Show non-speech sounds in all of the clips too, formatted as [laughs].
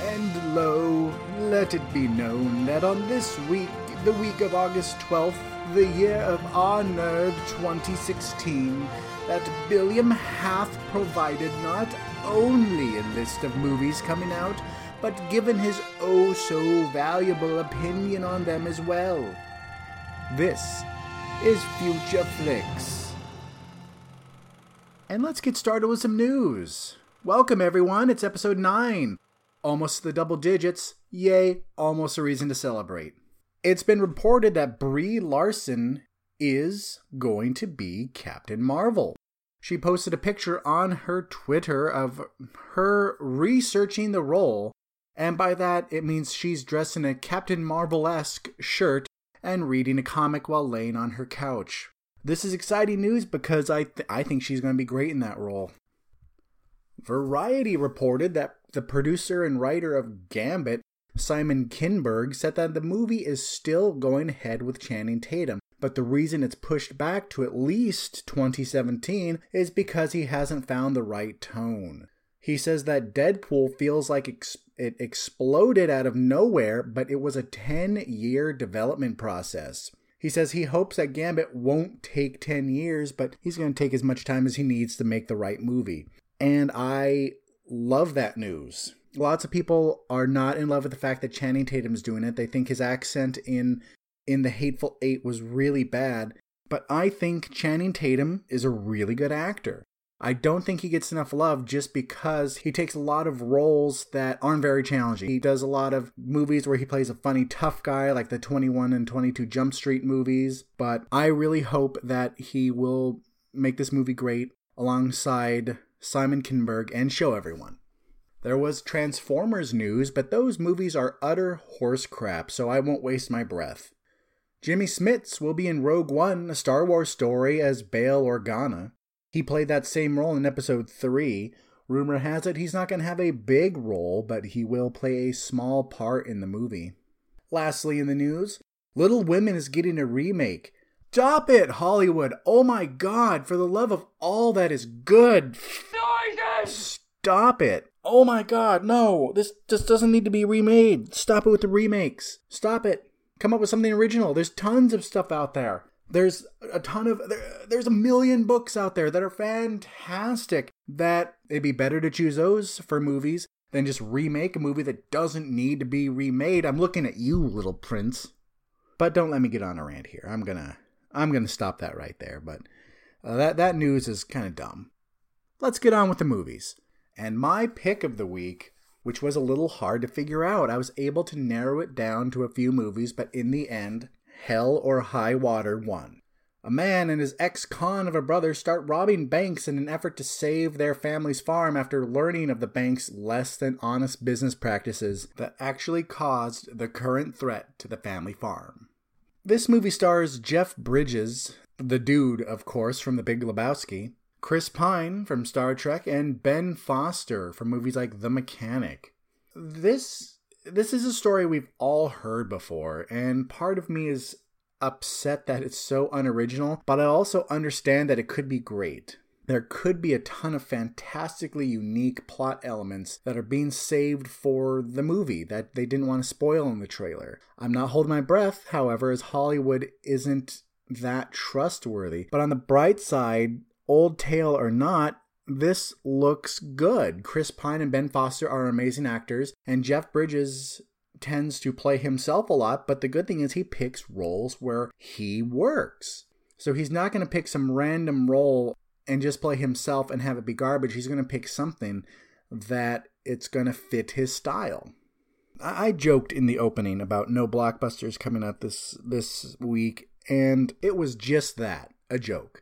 And lo, let it be known that on this week, the week of August 12th, the year of our nerd 2016, that Billiam hath provided not only a list of movies coming out, but given his oh so valuable opinion on them as well. This is Future Flicks. And let's get started with some news. Welcome, everyone. It's episode 9. Almost the double digits. Yay, almost a reason to celebrate. It's been reported that Brie Larson is going to be Captain Marvel. She posted a picture on her Twitter of her researching the role, and by that it means she's dressed in a Captain Marvel esque shirt and reading a comic while laying on her couch. This is exciting news because I, th- I think she's going to be great in that role. Variety reported that the producer and writer of Gambit, Simon Kinberg, said that the movie is still going ahead with Channing Tatum, but the reason it's pushed back to at least 2017 is because he hasn't found the right tone. He says that Deadpool feels like ex- it exploded out of nowhere, but it was a 10 year development process. He says he hopes that Gambit won't take 10 years, but he's going to take as much time as he needs to make the right movie. And I love that news. Lots of people are not in love with the fact that Channing Tatum's doing it. They think his accent in in The Hateful Eight was really bad, but I think Channing Tatum is a really good actor. I don't think he gets enough love just because he takes a lot of roles that aren't very challenging. He does a lot of movies where he plays a funny tough guy, like the 21 and 22 Jump Street movies. But I really hope that he will make this movie great alongside Simon Kinberg and show everyone. There was Transformers news, but those movies are utter horse crap, so I won't waste my breath. Jimmy Smits will be in Rogue One, a Star Wars story, as Bail Organa. He played that same role in episode 3. Rumor has it he's not going to have a big role, but he will play a small part in the movie. Lastly, in the news, Little Women is getting a remake. Stop it, Hollywood! Oh my god, for the love of all that is good! Stop it! Oh my god, no! This just doesn't need to be remade. Stop it with the remakes. Stop it. Come up with something original. There's tons of stuff out there. There's a ton of there, there's a million books out there that are fantastic that it'd be better to choose those for movies than just remake a movie that doesn't need to be remade. I'm looking at you, little prince. But don't let me get on a rant here. I'm to I'm to stop that right there, but uh, that that news is kind of dumb. Let's get on with the movies. And my pick of the week, which was a little hard to figure out, I was able to narrow it down to a few movies, but in the end, Hell or High Water won. A man and his ex con of a brother start robbing banks in an effort to save their family's farm after learning of the bank's less than honest business practices that actually caused the current threat to the family farm. This movie stars Jeff Bridges, the dude, of course, from The Big Lebowski, Chris Pine from Star Trek, and Ben Foster from movies like The Mechanic. This this is a story we've all heard before, and part of me is upset that it's so unoriginal, but I also understand that it could be great. There could be a ton of fantastically unique plot elements that are being saved for the movie that they didn't want to spoil in the trailer. I'm not holding my breath, however, as Hollywood isn't that trustworthy. But on the bright side, old tale or not, this looks good. Chris Pine and Ben Foster are amazing actors, and Jeff Bridges tends to play himself a lot, but the good thing is he picks roles where he works. So he's not going to pick some random role and just play himself and have it be garbage. He's going to pick something that it's going to fit his style. I joked in the opening about no blockbusters coming out this this week, and it was just that, a joke.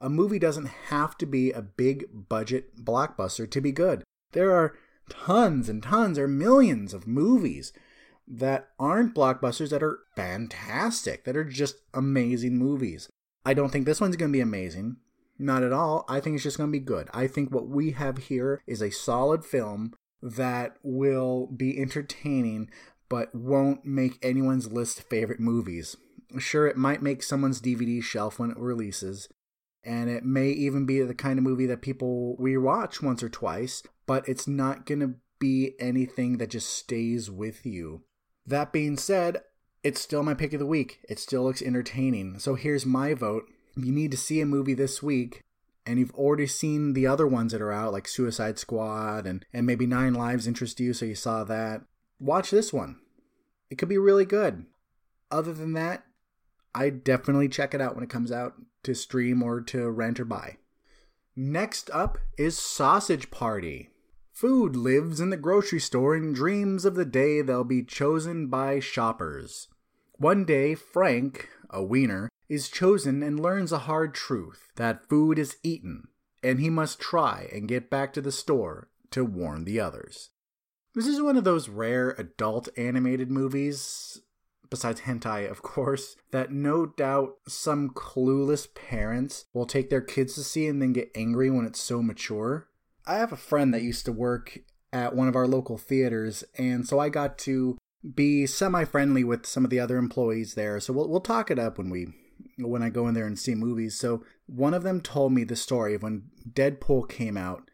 A movie doesn't have to be a big budget blockbuster to be good. There are tons and tons or millions of movies that aren't blockbusters that are fantastic, that are just amazing movies. I don't think this one's going to be amazing. Not at all. I think it's just going to be good. I think what we have here is a solid film that will be entertaining but won't make anyone's list favorite movies. Sure, it might make someone's DVD shelf when it releases, And it may even be the kind of movie that people rewatch once or twice, but it's not going to be anything that just stays with you. That being said, it's still my pick of the week. It still looks entertaining. So here's my vote. You need to see a movie this week, and you've already seen the other ones that are out, like Suicide Squad and, and maybe Nine Lives interest you, so you saw that, watch this one. It could be really good. Other than that, I definitely check it out when it comes out to stream or to rent or buy. Next up is Sausage Party. Food lives in the grocery store and dreams of the day they'll be chosen by shoppers. One day, Frank, a wiener, is chosen and learns a hard truth that food is eaten, and he must try and get back to the store to warn the others. This is one of those rare adult animated movies, besides hentai, of course, that no doubt some clueless parents will take their kids to see and then get angry when it's so mature. I have a friend that used to work at one of our local theaters, and so I got to be semi-friendly with some of the other employees there. So we'll we'll talk it up when we when I go in there and see movies. So one of them told me the story of when Deadpool came out.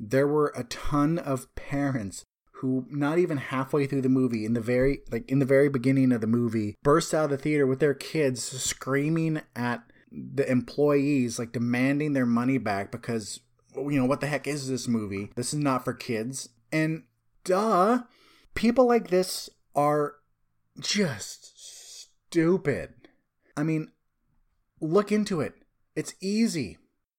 There were a ton of [laughs] parents who not even halfway through the movie in the very like in the very beginning of the movie bursts out of the theater with their kids screaming at the employees like demanding their money back because you know, what the heck is this movie? This is not for kids. And duh, people like this are just stupid. I mean, look into it. It's easy.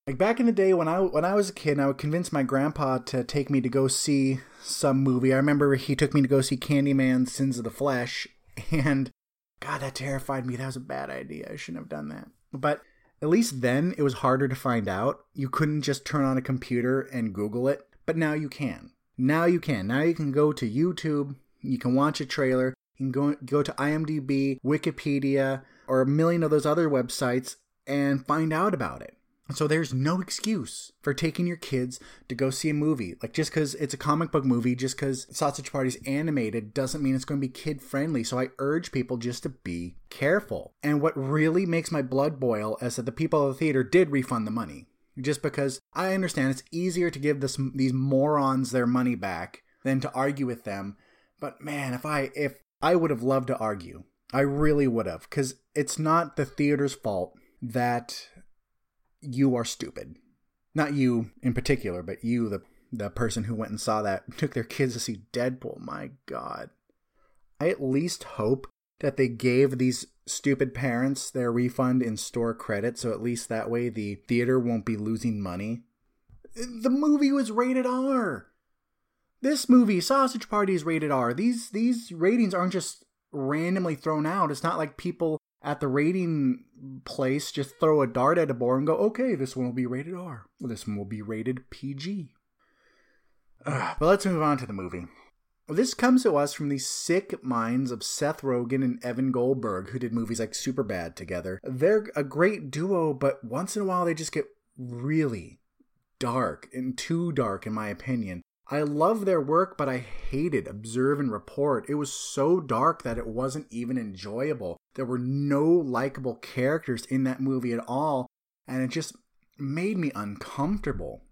Like back in the day when I when I was a kid, I would convince my grandpa to take me to go see some movie. I remember he took me to go see Candyman: Sins of the Flesh, [laughs] and God, that terrified me. That was a bad idea. I shouldn't have done that. But at least then it was harder to find out. You couldn't just turn on a computer and Google it, but now you can. Now you can. Now you can go to YouTube, you can watch a trailer, you can go, go to IMDb, Wikipedia, or a million of those other websites and find out about it. So there's no excuse for taking your kids to go see a movie. Like just because it's a comic book movie, just because Sausage Party's animated, doesn't mean it's going to be kid friendly. So I urge people just to be careful. And what really makes my blood boil is that the people of the theater did refund the money. Just because I understand it's easier to give this these morons their money back than to argue with them. But man, if I if I would have loved to argue. I really would have, because it's not the theater's fault that you are stupid. Not you in particular, but you, the the person who went and saw that, [laughs] took their kids to see Deadpool. My God. I at least hope that they gave these stupid parents their refund in store credit, so at least that way the theater won't be losing money. The movie was rated R. This movie, Sausage Party, is rated R. These these ratings aren't just randomly thrown out. It's not like people at the rating place just throw a dart at a board and go, okay, this one will be rated R. This one will be rated PG. Ugh, but let's move on to the movie. This comes to us from the sick minds of Seth Rogen and Evan Goldberg, who did movies like Superbad together. They're a great duo, but once in a while they just get really dark and too dark, in my opinion. I love their work, but I hated Observe and Report. It was so dark that it wasn't even enjoyable. There were no likable characters in that movie at all, and it just made me uncomfortable.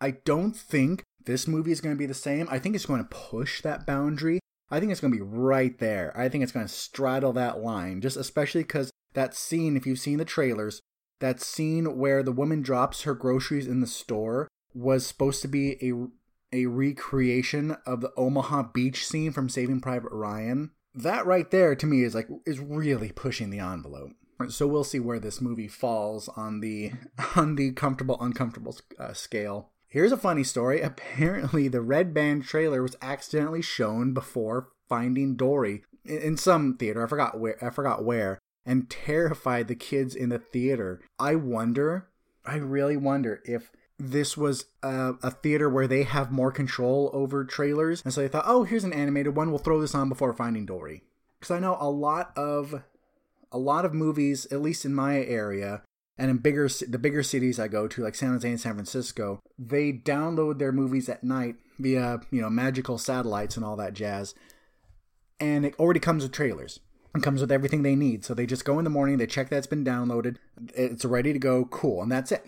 I don't think this movie is going to be the same. I think it's going to push that boundary. I think it's going to be right there. I think it's going to straddle that line, just especially because that scene, if you've seen the trailers, that scene where the woman drops her groceries in the store was supposed to be a a recreation of the Omaha beach scene from Saving Private Ryan. That right there to me is like is really pushing the envelope. So we'll see where this movie falls on the [laughs] on the comfortable uncomfortable uh, scale. Here's a funny story. [laughs] Apparently, the Red Band trailer was accidentally shown before Finding Dory in some theater. I forgot where. I forgot where, and terrified the kids in the theater. I wonder. I really wonder if this was a, a, theater where they have more control over trailers. And so they thought, oh, here's an animated one. We'll throw this on before Finding Dory. Because I know a lot of a lot of movies, at least in my area, and in bigger the bigger cities I go to, like San Jose and San Francisco, they download their movies at night via you know magical satellites and all that jazz, and it already comes with trailers. It comes with everything they need. So they just go in the morning, they check that it's been downloaded, it's ready to go, cool, and that's it.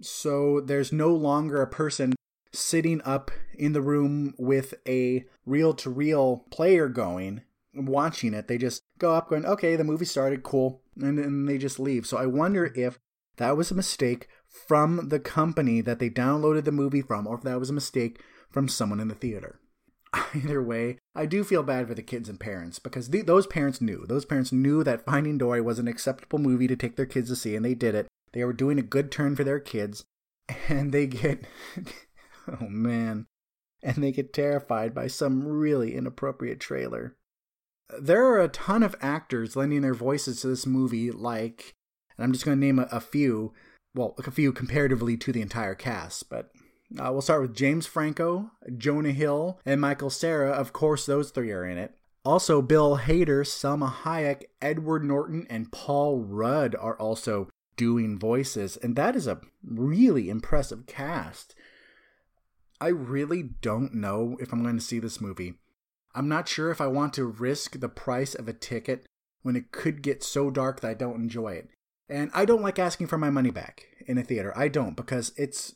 So there's no longer a person sitting up in the room with a reel to reel player going, watching it. They just go up, going, okay, the movie started, cool, and then they just leave. So I wonder if that was a mistake from the company that they downloaded the movie from, or if that was a mistake from someone in the theater. [laughs] Either way, I do feel bad for the kids and parents because the, those parents knew. Those parents knew that Finding Dory was an acceptable movie to take their kids to see, and they did it. They were doing a good turn for their kids, [laughs] and they get [laughs] oh man, and they get terrified by some really inappropriate trailer. There are a ton of actors lending their voices to this movie, like, and I'm just going to name a, a, few, well, a few comparatively to the entire cast, but uh, we'll start with James Franco, Jonah Hill, and Michael Cera. Of course, those three are in it. Also, Bill Hader, Salma Hayek, Edward Norton, and Paul Rudd are also doing voices, and that is a really impressive cast. I really don't know if I'm going to see this movie. I'm not sure if I want to risk the price of a ticket when it could get so dark that I don't enjoy it. And I don't like asking for my money back in a theater. I don't because it's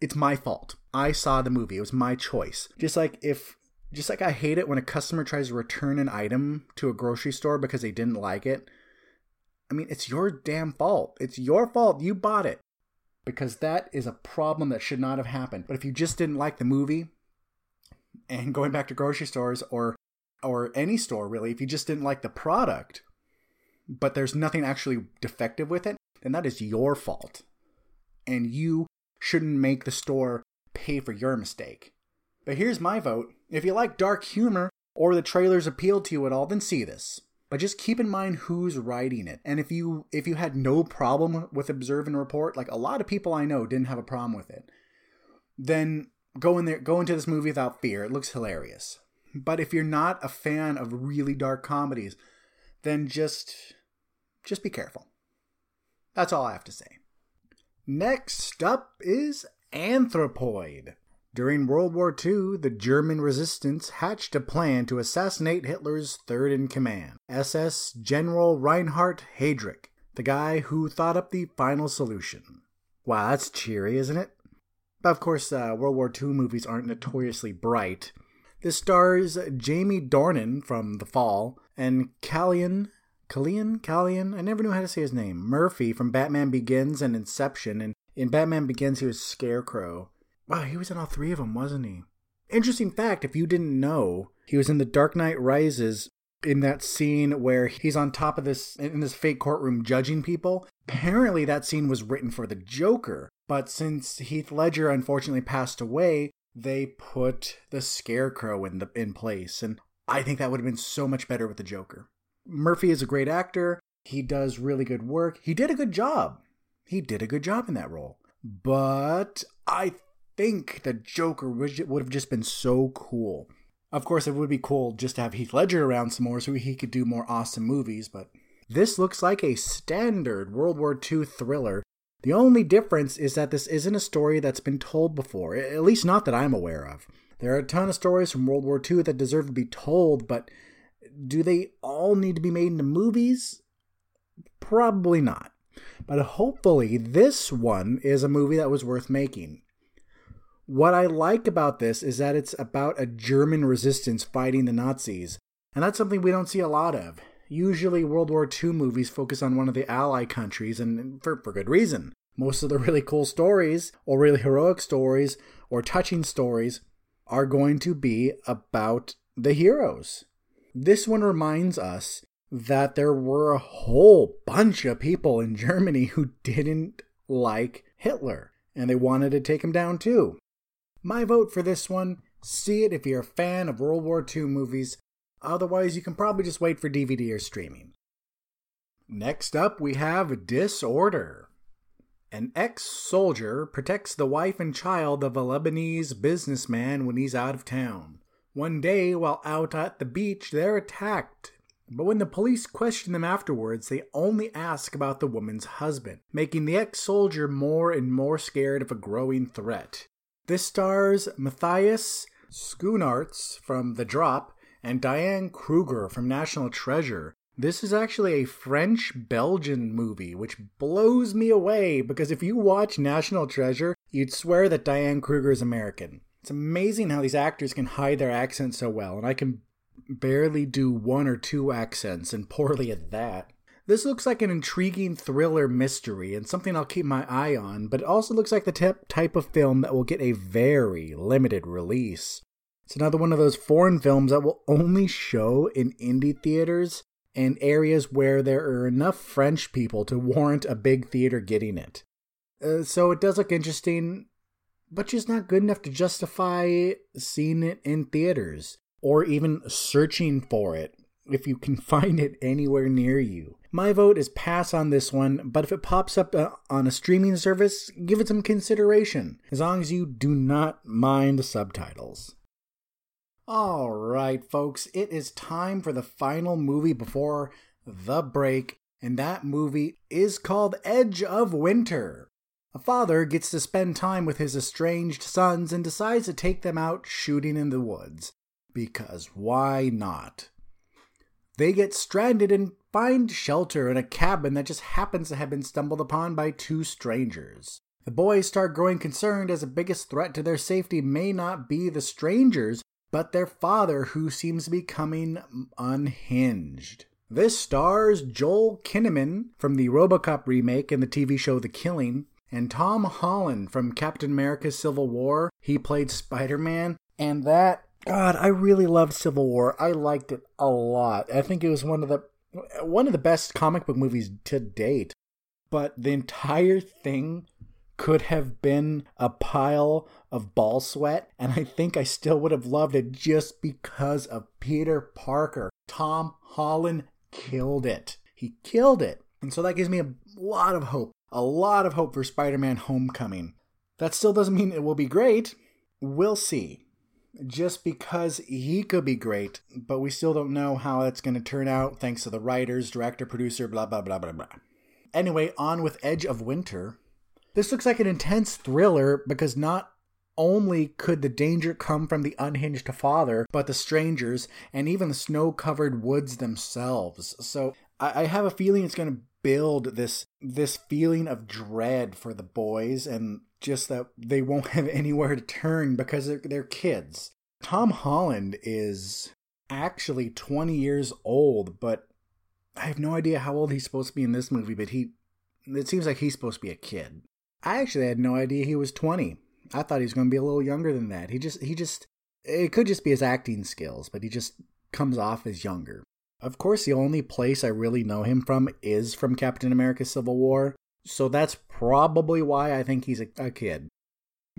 it's my fault. I saw the movie. It was my choice. Just like if just like I hate it when a customer tries to return an item to a grocery store because they didn't like it. I mean, it's your damn fault. It's your fault. You bought it. Because that is a problem that should not have happened. But if you just didn't like the movie, and going back to grocery stores or or any store really, if you just didn't like the product, but there's nothing actually defective with it, then that is your fault. And you shouldn't make the store pay for your mistake. But here's my vote. If you like dark humor or the trailers appeal to you at all, then see this. But just keep in mind who's writing it. And if you if you had no problem with observe and report, like a lot of people I know didn't have a problem with it, then go in there go into this movie without fear. It looks hilarious. But if you're not a fan of really dark comedies, then just just be careful. That's all I have to say. Next up is Anthropoid. During World War II, the German resistance hatched a plan to assassinate Hitler's third in command, SS General Reinhard Heydrich, the guy who thought up the final solution. Wow, that's cheery, isn't it? But of course, uh, World War II movies aren't notoriously bright. This stars Jamie Dornan from The Fall and Callian, Callian, Callian, I never knew how to say his name, Murphy from Batman Begins and Inception, and in Batman Begins he was Scarecrow. Wow, he was in all three of them, wasn't he? Interesting fact if you didn't know, he was in The Dark Knight Rises in that scene where he's on top of this in this fake courtroom judging people. Apparently that scene was written for the Joker, but since Heath Ledger unfortunately passed away, they put the Scarecrow in the in place and I think that would have been so much better with the Joker. Murphy is a great actor. He does really good work. He did a good job. He did a good job in that role. But I think the Joker would have just been so cool. Of course, it would be cool just to have Heath Ledger around some more so he could do more awesome movies, but this looks like a standard World War II thriller. The only difference is that this isn't a story that's been told before, at least not that I'm aware of. There are a ton of stories from World War II that deserve to be told, but do they all need to be made into movies? Probably not. But hopefully, this one is a movie that was worth making. What I like about this is that it's about a German resistance fighting the Nazis, and that's something we don't see a lot of. Usually, World War II movies focus on one of the Allied countries, and for, for good reason. Most of the really cool stories, or really heroic stories, or touching stories, are going to be about the heroes. This one reminds us that there were a whole bunch of people in Germany who didn't like Hitler, and they wanted to take him down too. My vote for this one see it if you're a fan of World War II movies. Otherwise, you can probably just wait for DVD or streaming. Next up, we have Disorder. An ex soldier protects the wife and child of a Lebanese businessman when he's out of town. One day, while out at the beach, they're attacked. But when the police question them afterwards, they only ask about the woman's husband, making the ex soldier more and more scared of a growing threat. This stars Matthias Schoenaerts from The Drop and Diane Kruger from National Treasure. This is actually a French Belgian movie, which blows me away because if you watch National Treasure, you'd swear that Diane Kruger is American. It's amazing how these actors can hide their accents so well, and I can barely do one or two accents, and poorly at that. This looks like an intriguing thriller mystery and something I'll keep my eye on, but it also looks like the type of film that will get a very limited release. It's another one of those foreign films that will only show in indie theaters and areas where there are enough French people to warrant a big theater getting it. Uh, so it does look interesting, but just not good enough to justify seeing it in theaters or even searching for it if you can [laughs] find it anywhere near you. My vote is pass on this one, but if it pops up uh, on a streaming service, give it some consideration, as long as you do not mind subtitles. All right, folks, it is time for the final movie before the break, and that movie is called Edge of Winter. A father gets to spend time with his estranged sons and decides to take them out shooting in the woods. Because why not? They get stranded and find shelter in a cabin that just happens to have been stumbled upon by two strangers. The boys start growing concerned as the biggest threat to their safety may not be the strangers, but their father who seems to be coming unhinged. This stars Joel Kinnaman from the Robocop remake and the TV show The Killing, and Tom Holland from Captain America Civil War. He played Spider Man, and that God, I really loved Civil War. I liked it a lot. I think it was one of the one of the best comic book movies to date. But the entire thing could have been a pile of ball sweat, and I think I still would have loved it just because of Peter Parker. Tom Holland killed it. He killed it. And so that gives me a lot of hope. A lot of hope for Spider Man Homecoming. That still doesn't mean it will be great. We'll see just because he could be great, but we still don't know how it's going to turn out thanks to the writers, director, producer, blah, blah, blah, blah, blah. Anyway, on with Edge of Winter. This looks like an intense thriller because not only could the danger come from the unhinged father, but the strangers and even the snow covered woods themselves. So I, I have a feeling it's going to build this this feeling of dread for the boys and just that they won't [laughs] have anywhere to turn because they're, they're kids. Tom Holland is actually 20 years old, but I have no idea how old he's supposed to be in this movie, but he it seems like he's supposed to be a kid. I actually had no idea he was 20. I thought he was going to be a little younger than that. He just he just it could just be his acting skills, but he just comes off as younger. Of course, the only place I really know him from is from Captain America Civil War, so that's probably why I think he's a, a kid.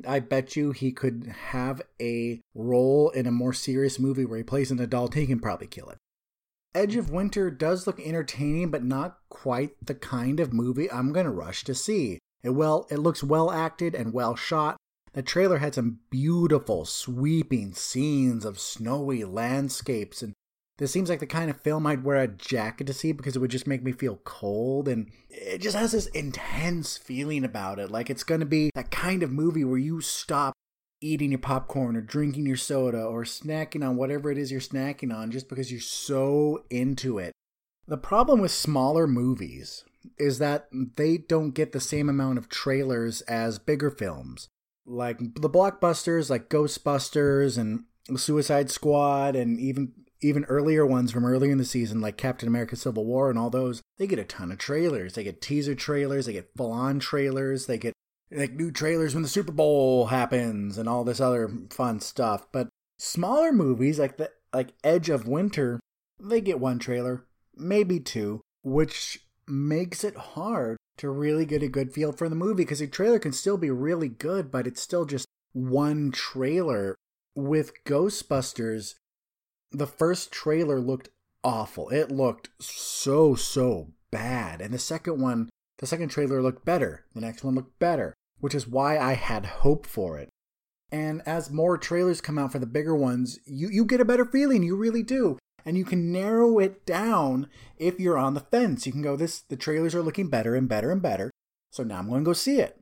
I bet you he could have a role in a more serious movie where he plays an adult. He can probably kill it. Edge of Winter does look entertaining, but not quite the kind of movie I'm going to rush to see. It well, it looks well acted and well shot. The trailer had some beautiful, sweeping scenes of snowy landscapes and this seems like the kind of film I'd wear a jacket to see because it would just make me feel cold. And it just has this intense feeling about it. Like it's going to be that kind of movie where you stop eating your popcorn or drinking your soda or snacking on whatever it is you're snacking on just because you're so into it. The problem with smaller movies is that they don't get the same amount of trailers as bigger films. Like the blockbusters like Ghostbusters and Suicide Squad and even even earlier ones from earlier in the season, like Captain America Civil War and all those, they get a ton of trailers. They get teaser trailers, they get full on trailers, they get like new trailers when the Super Bowl happens and all this other fun stuff. But smaller movies like the like Edge of Winter, they get one trailer, maybe two, which makes it hard to really get a good feel for the movie because a trailer can still be really good, but it's still just one trailer. With Ghostbusters, the first trailer looked awful. It looked so, so bad. And the second one, the second trailer looked better. The next one looked better, which is why I had hope for it. And as more trailers come out for the bigger ones, you, you get a better feeling. You really do. And you can narrow it down if you're on the fence. You can go, this the trailers are looking better and better and better. So now I'm going to go see it.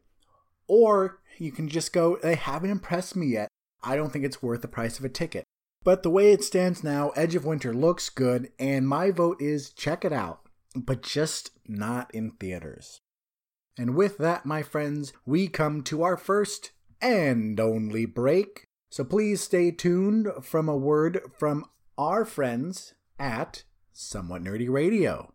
Or you can just go, they haven't impressed me yet. I don't think it's worth the price of a ticket. But the way it stands now, Edge of Winter looks good, and my vote is check it out, but just not in theaters. And with that, my friends, we come to our first and only break. So please stay tuned from a word from our friends at Somewhat Nerdy Radio.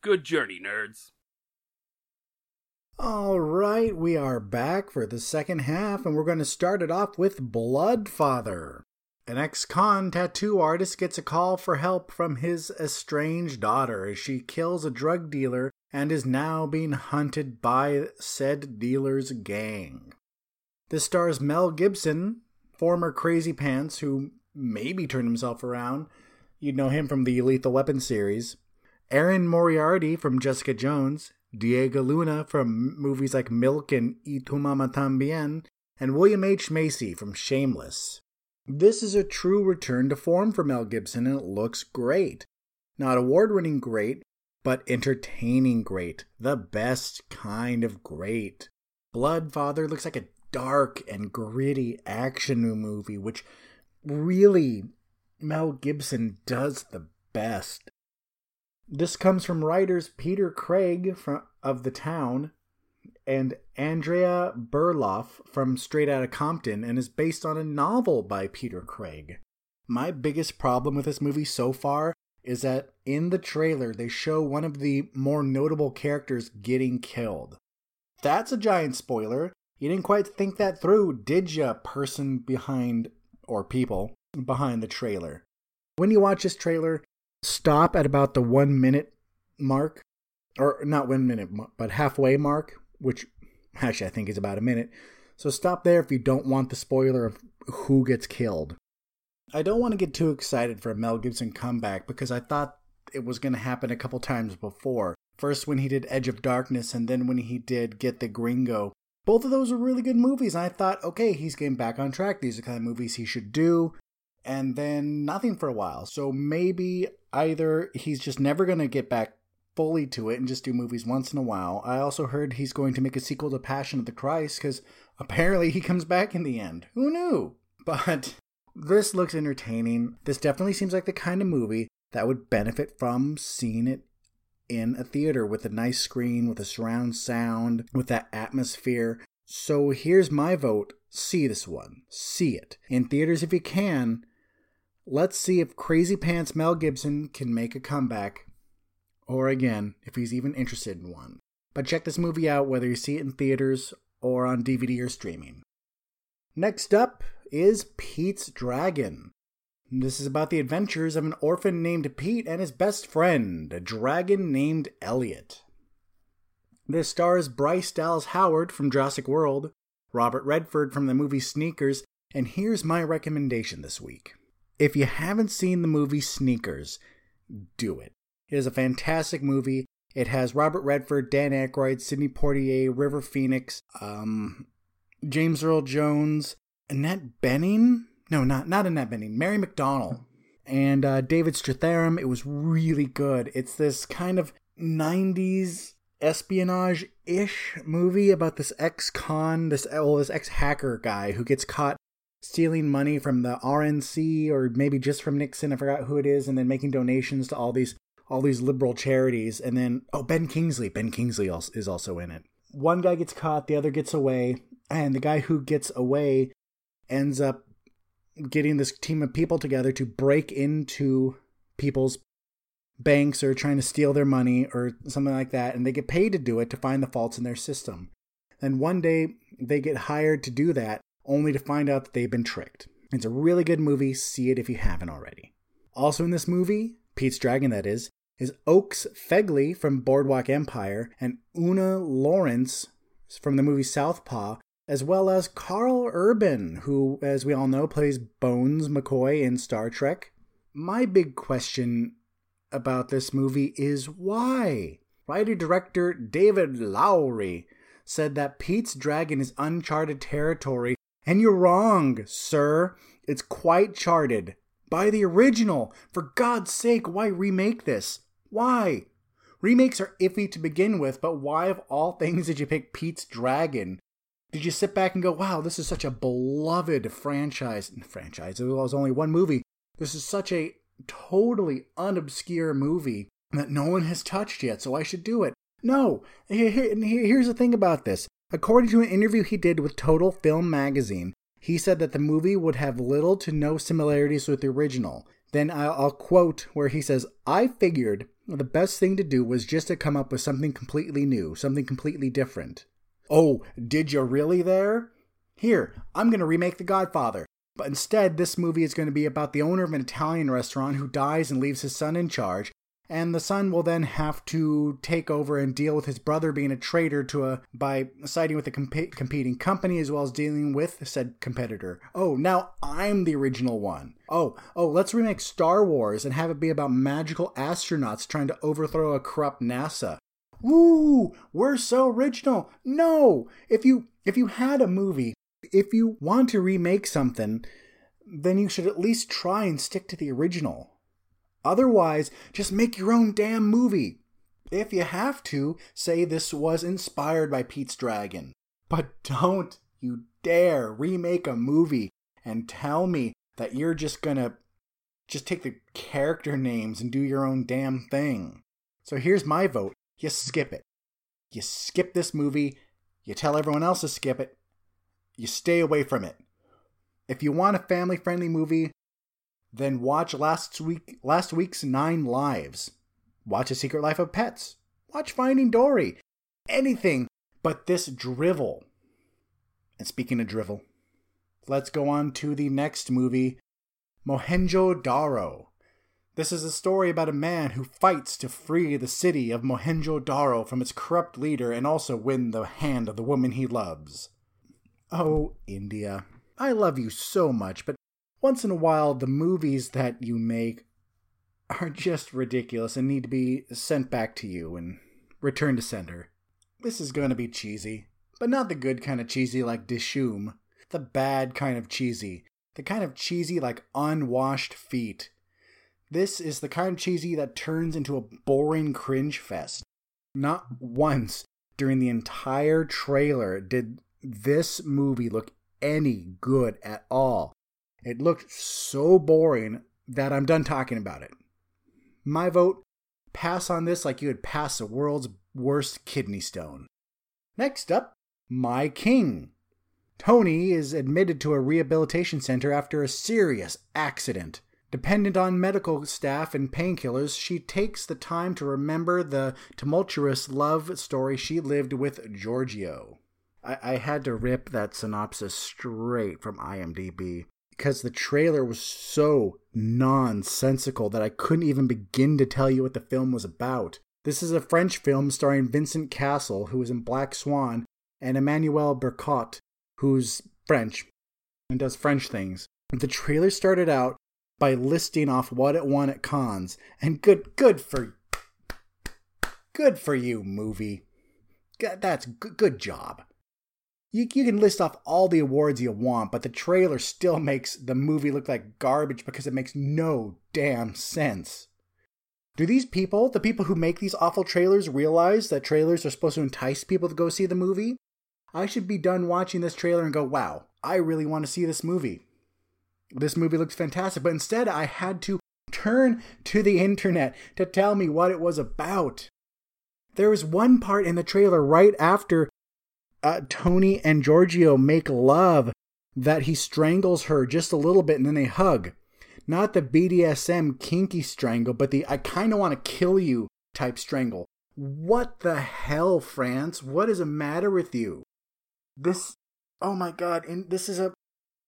Good journey, nerds. All right, we are back for the second half, and we're going to start it off with Blood Father. An ex con tattoo artist gets a call for help from his estranged daughter as she kills a drug dealer and is now being hunted by said dealer's gang. This stars Mel Gibson, former Crazy Pants, who maybe turned himself around. You'd know him from the Lethal Weapon series. Erin Moriarty from Jessica Jones, Diego Luna from movies like Milk and Y Tu Mama Tambien, and William H. Macy from Shameless. This is a true return to form for Mel Gibson, and it looks great. Not award winning great, but entertaining great. The best kind of great. Blood Father looks like a dark and gritty action movie, which really Mel Gibson does the best. This comes from writers Peter Craig from, of The Town and Andrea Berloff from Straight Outta Compton and is based on a novel by Peter Craig. My biggest problem with this movie so far is that in the trailer they show one of the more notable characters getting killed. That's a giant spoiler. You didn't quite think that through, did ya, person behind, or people behind the trailer? When you watch this trailer, stop at about the one minute mark, or not one minute, but halfway mark, which actually I think is about a minute. So stop there if you don't want the spoiler of who gets killed. I don't want to get too excited for a Mel Gibson comeback because I thought it was going to happen a couple times before. First when he did Edge of Darkness and then when he did Get the Gringo. Both of those were really good movies. I thought, okay, he's getting back on track. These are the kind of movies he should do. And then nothing for a while. So maybe either he's just never going to get back fully to it and just do movies once in a while. I also heard he's going to make a sequel to Passion of the Christ because apparently he comes back in the end. Who knew? But this looks entertaining. This definitely seems like the kind of movie that would benefit from seeing it in a theater with a nice screen, with a surround sound, with that atmosphere. So here's my vote see this one. See it. In theaters if you can. Let's see if Crazy Pants Mel Gibson can make a comeback, or again, if he's even interested in one. But check this movie out whether you see it in theaters or on DVD or streaming. Next up is Pete's Dragon. This is about the adventures of an orphan named Pete and his best friend, a dragon named Elliot. This stars Bryce Dallas Howard from Jurassic World, Robert Redford from the movie Sneakers, and here's my recommendation this week. If you haven't seen the movie Sneakers, do it. It is a fantastic movie. It has Robert Redford, Dan Aykroyd, Sidney Poitier, River Phoenix, um, James Earl Jones, Annette Bening. No, not not Annette Bening. Mary McDonnell and uh, David Strathairn. It was really good. It's this kind of '90s espionage ish movie about this ex con, this well, this ex hacker guy who gets caught stealing money from the RNC or maybe just from Nixon. I forgot who it is, and then making donations to all these all these liberal charities. And then oh, Ben Kingsley. Ben Kingsley is also in it. One guy gets caught, the other gets away, and the guy who gets away ends up getting this team of people together to break into people's banks or trying to steal their money or something like that, and they get paid to do it to find the faults in their system. Then one day they get hired to do that, only to find out that they've been tricked. It's a really good movie. See it if you haven't already. Also in this movie, Pete's Dragon, that is, is Oakes Fegley from Boardwalk Empire and Oona Laurence from the movie Southpaw, as well as Karl Urban, who, as we all know, plays Bones McCoy in Star Trek. My big question about this movie is why? Writer director David Lowery said that Pete's Dragon is uncharted territory, and you're wrong, sir. It's quite charted. By the original. For God's sake, why remake this? Why? Remakes are iffy to begin with, but why of all things did you pick Pete's Dragon? Did you sit back and go, wow, this is such a beloved franchise? Franchise, it was only one movie. This is such a totally unobscure movie that no one has touched yet, so I should do it. No, here's the thing about this. According to an interview he did with Total Film Magazine, he said that the movie would have little to no similarities with the original. Then I'll quote where he says, I figured the best thing to do was just to come up with something completely new, something completely different. Oh, did you really there? Here, I'm going to remake The Godfather. But instead, this movie is going to be about the owner of an Italian restaurant who dies and leaves his son in charge, and the son will then have to take over and deal with his brother being a traitor to a by siding with a comp- competing company as well as dealing with said competitor. Oh, now I'm the original one. Oh, oh, let's remake Star Wars and have it be about magical astronauts trying to overthrow a corrupt NASA. Woo! We're so original. No, if you if you had a movie, if you want to remake something, then you should at least try and stick to the original. Otherwise, just make your own damn movie. If you have to, say this was inspired by Pete's Dragon. But don't you dare remake a movie and tell me that you're just gonna just take the character names and do your own damn thing. So here's my vote you skip it. You skip this movie, you tell everyone else to skip it, you stay away from it. If you want a family friendly movie, then watch last week last week's Nine Lives. Watch A Secret Life of Pets. Watch Finding Dory. Anything but this drivel. And speaking of drivel, let's go on to the next movie, Mohenjo Daro. This is a story about a man who fights to free the city of Mohenjo Daro from its corrupt leader and also win the hand of the woman he loves. Oh, India, I love you so much, but once in a while the movies that you make are just ridiculous and need to be sent back to you and returned to sender. This is going to be cheesy, but not the good kind of cheesy like Dishoom, the bad kind of cheesy, the kind of cheesy like unwashed feet this is the kind of cheesy that turns into a boring cringe fest. Not once during the entire trailer did this movie look any good at all. It looked so boring that I'm done talking about it. My vote pass on this like you would pass the world's worst kidney stone. Next up, My King. Tony is admitted to a rehabilitation center after a serious accident. Dependent on medical staff and painkillers, she takes the time to remember the tumultuous love story she lived with Giorgio. I, I had to rip that synopsis straight from IMDb because the trailer was so nonsensical that I couldn't even begin to tell you what the film was about. This is a French film starring Vincent Cassel, who was in Black Swan, and Emmanuelle Bercot, who's French and does French things. The trailer started out by listing off what it won at Cannes. And good, good for, good for you, movie. That's good, good job. You, you can list off all the awards you want, but the trailer still [laughs] makes the movie look like garbage because it makes no damn sense. Do these people, the people who make these awful trailers, realize that trailers are supposed to entice people to go see the movie? I should be done watching this trailer and go, wow, I really want to see this movie this movie looks fantastic. But instead, I had to turn to the internet to tell me what it was about. There was one part in the trailer right after uh, Tony and Giorgio make love that he strangles her just a little bit and then they hug. Not the BDSM kinky strangle, but the I kind of want to kill you type strangle. What the hell, France? What is the matter with you? This, oh my god, and this is a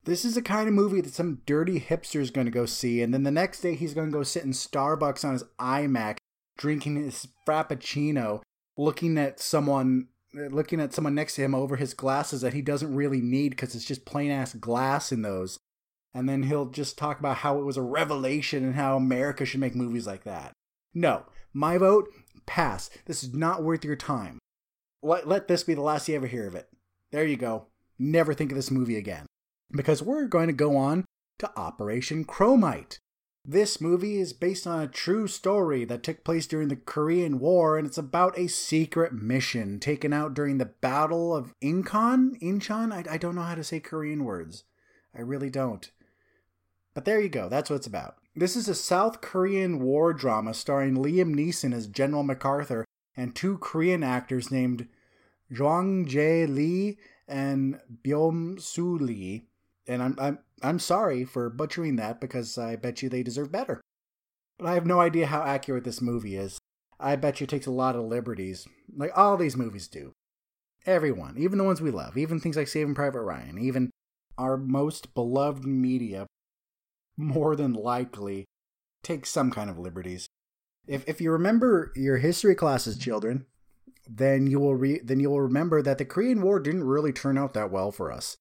this is the kind of movie that some dirty hipster is going to go see, and then the next day he's going to go sit in Starbucks on his iMac drinking his frappuccino, looking at someone looking at someone next to him over his glasses that he doesn't really need because it's just plain ass glass in those. And then he'll just talk about how it was a revelation and how America should make movies like that. No, my vote, pass. This is not worth your time. Let, let this be the last you ever hear of it. There you go. Never think of this movie again. Because we're going to go on to Operation Chromite. This movie is based on a true story that took place during the Korean War, and it's about a secret mission taken out during the Battle of Incheon. Incheon? I, I don't know how to say Korean words. I really don't. But there you go, that's what it's about. This is a South Korean war drama starring Liam Neeson as General MacArthur and two Korean actors named Jwang Jae Lee and Byum Soo Lee. And I'm, I'm I'm sorry for butchering that because I bet you they deserve better. But I have no idea how accurate this movie is. I bet you takes a lot of liberties, like all these movies do. Everyone, even the ones we love, even things like Saving Private Ryan, even our most beloved media, more than likely takes some kind of liberties. If if you remember your history classes, children, then you will re- then you will remember that the Korean War didn't really turn out that well for us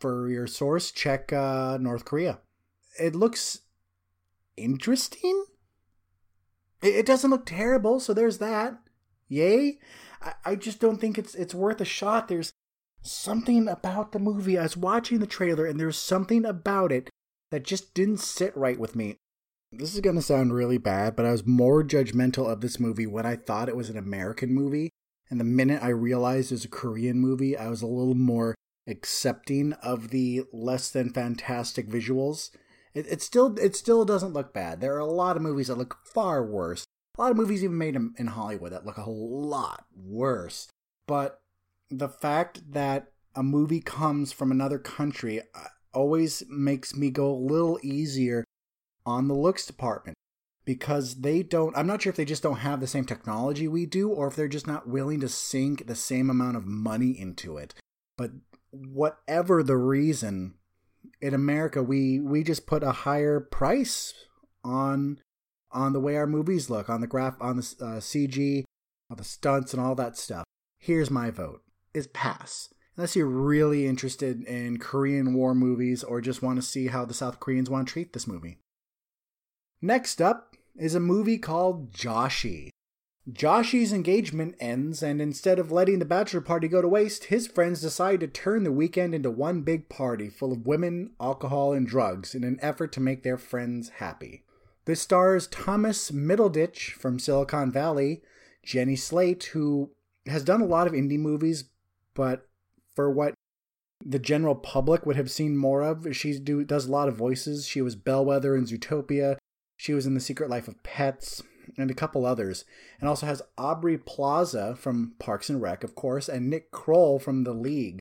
for your source, check uh, North Korea. It looks interesting. It, it, doesn't look terrible, so there's that. Yay! I, I just don't think it's it's worth a shot. There's something about the movie. I was watching the trailer, and there's something about it that just didn't sit right with me. This is to sound really bad, but I was more judgmental of this movie when I thought it was an American movie. And the minute I realized it was a Korean movie, I was a little more accepting of the less than fantastic visuals. It, it still it still doesn't look bad. There are a lot of movies that look far worse. A lot of movies even made in, Hollywood that look a whole lot worse. But the fact that a movie comes from another country uh, always makes me go a little easier on the looks department because they don't I'm not sure if they just don't have the same technology we do or if they're just not willing to sink the same amount of money into it. But whatever the reason, in America we we just put a higher price on on the way our movies look, on the graph, on the uh, CG, on the stunts, and all that stuff. Here's my vote: is pass. Unless you're really interested in Korean War movies or just want to see how the South Koreans want to treat this movie. Next up is a movie called Joshy. Joshy's engagement ends, and instead of letting the bachelor party go to waste, his friends decide to turn the weekend into one big party full of women, alcohol, and drugs in an effort to make their friends happy. This stars Thomas Middleditch from Silicon Valley, Jenny Slate, who has done a lot of indie movies, but for what the general public would have seen more of, she do, does a lot of voices. She was Bellwether in Zootopia. She was in The Secret Life of Pets and a couple others. And also has Aubrey Plaza from Parks and Rec, of course, and Nick Kroll from The League.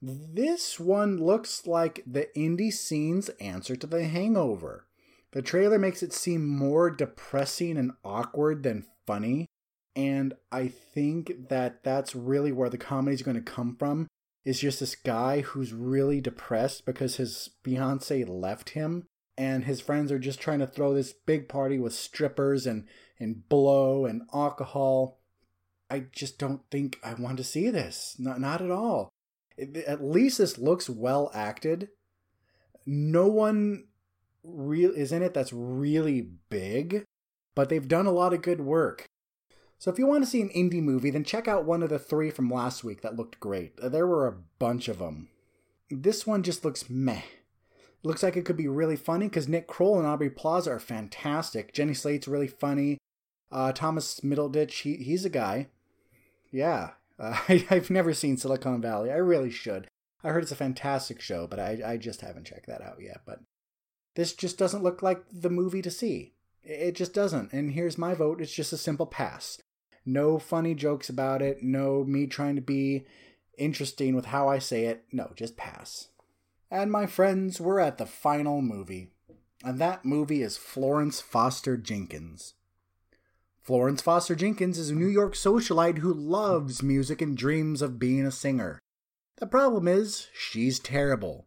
This one looks like the indie scene's answer to The Hangover. The trailer makes it seem more depressing and awkward than funny, and I think that that's really where the comedy's going to come from. Is just this guy who's really depressed because his fiance left him and his friends are just trying to throw this big party with strippers and and blow and alcohol. I just don't think I want to see this. Not not at all. at least this looks well acted. No one real is in it that's really big, but they've done a lot of good work. So if you want to see an indie movie, then check out one of the three from last week that looked great. Uh, there were a bunch of them. This one just looks meh. Looks like it could be really funny because Nick Kroll and Aubrey Plaza are fantastic. Jenny Slate's really funny. Uh, Thomas Middleditch, he, he's a guy. Yeah. Uh, [laughs] I, have never seen Silicon Valley. I really should. I heard it's a fantastic show, but I, I just haven't checked that out yet. But this just doesn't look like the movie to see. It just doesn't. And here's my vote it's just a simple pass. No funny jokes about it. No me trying to be interesting with how I say it. No, just pass. And my friends, we're at the final movie. And that movie is Florence Foster Jenkins. Florence Foster Jenkins is a New York socialite who loves music and dreams of being a singer. The problem is, she's terrible.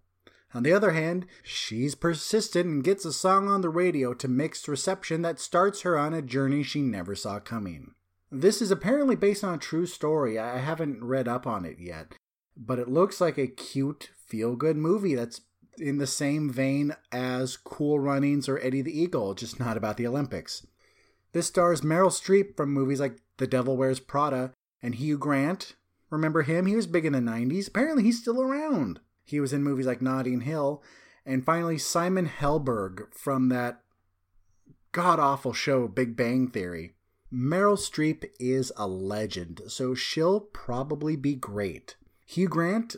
On the other hand, she's persistent and gets a song on the radio to mixed reception that starts her on a journey she never saw coming. This is apparently based on a true story. I haven't read up on it yet, but it looks like a cute, feel good movie that's in the same vein as Cool Runnings or Eddie the Eagle, just not about the Olympics. This stars Meryl Streep from movies like The Devil Wears Prada and Hugh Grant. Remember him? He was big in the 90s. Apparently, he's still around. He was in movies like Notting Hill. And finally, Simon Helberg from that god awful show, Big Bang Theory. Meryl Streep is a legend, so she'll probably be great. Hugh Grant,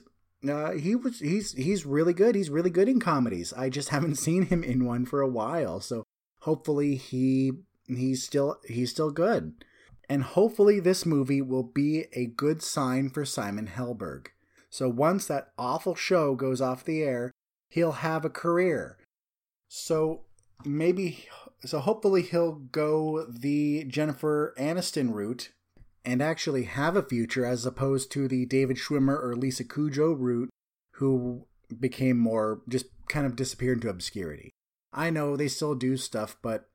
uh, he was he's he's really good. He's really good in comedies. I just [laughs] haven't seen him in one for a while, so hopefully he he's still he's still good. And hopefully this movie will be a good sign for Simon Helberg. So once that awful show goes off the air, he'll have a career. So maybe so hopefully he'll go the Jennifer Aniston route and actually have a future as opposed to the David Schwimmer or Lisa Kudrow route who became more just kind of disappeared into obscurity. I know they still do stuff, but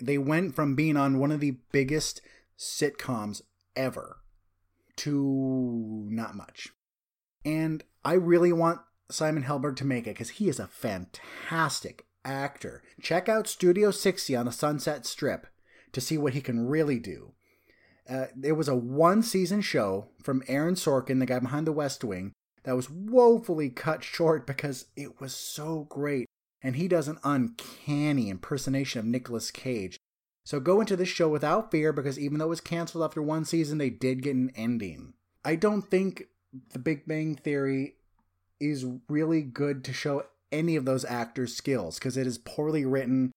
they went from being on one of the biggest sitcoms ever to not much. And I really want Simon Helberg to make it because he is a fantastic actor. Check out Studio 60 on the Sunset Strip to see what he can really do. Uh, it was a one season show from Aaron Sorkin, the guy behind the West Wing, that was woefully cut short because it was so great. And he does an uncanny impersonation of Nicolas Cage. So go into this show without fear because even though it was canceled after one season, they did get an ending. I don't think the Big Bang Theory is really good to show any of those actors' skills because it is poorly written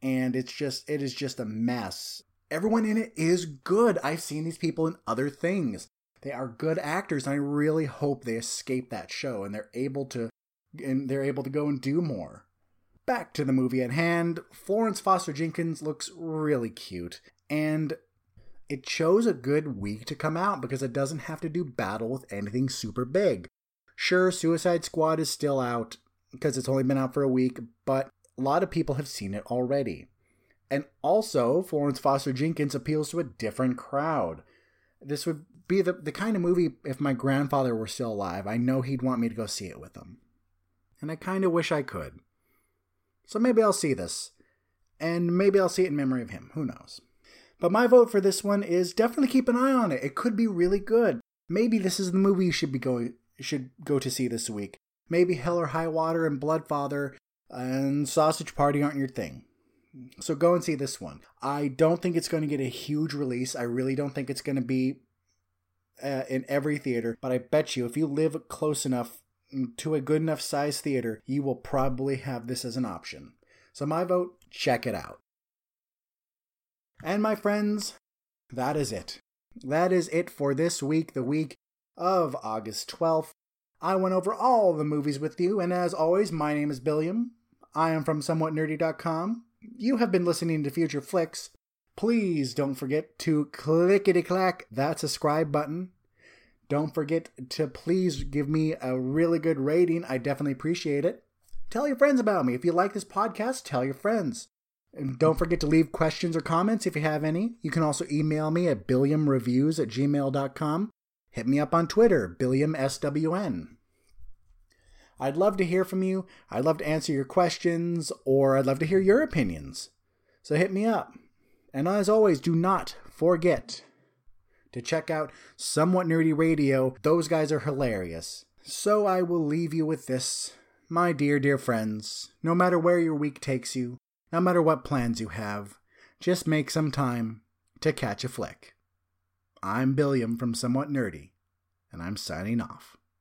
and it's just it is just a mess. Everyone in it is good. I've seen these people in other things. They are good actors and I really hope they escape that show and they're able to and they're able to go and do more. Back to the movie at hand, Florence Foster Jenkins looks really cute and it chose a good week to come out because it doesn't have to do battle with anything super big. Sure, Suicide Squad is still out because it's only been out for a week, but a lot of people have seen it already. And also, Florence Foster Jenkins appeals to a different crowd. This would be the, the kind of movie, if my grandfather were still alive, I know he'd want me to go see it with him. And I kind of wish I could. So maybe I'll see this. And maybe I'll see it in memory of him. Who knows? But my vote for this one is definitely keep an eye on it. It could be really good. Maybe this is the movie you should be going should go to see this week. Maybe Hell or High Water and Blood Father and Sausage Party aren't your thing. So go and see this one. I don't think it's going to get a huge release. I really don't think it's going to be uh, in every theater, but I bet you if you live close enough to a good enough size theater, you will probably have this as an option. So my vote, check it out. And my friends, that is it. That is it for this week, the week of August 12th. I went over all the movies with you, and as always, my name is Billiam. I am from SomewhatNerdy.com. You have been listening to Future Flicks. Please don't forget to clickety clack that subscribe button. Don't forget to please give me a really good rating. I definitely appreciate it. Tell your friends about me. If you like this podcast, tell your friends. And don't forget to leave questions or comments if you have any. You can also email me at billiamreviews at gmail.com. Hit me up on Twitter, BilliamSWN. I'd love to hear from you. I'd love to answer your questions, or I'd love to hear your opinions. So hit me up. And as always, do not forget to check out Somewhat Nerdy Radio. Those guys are hilarious. So I will leave you with this, my dear, dear friends. No matter where your week takes you, no matter what plans you have, just make some time to catch a flick. I'm Billiam from Somewhat Nerdy, and I'm signing off.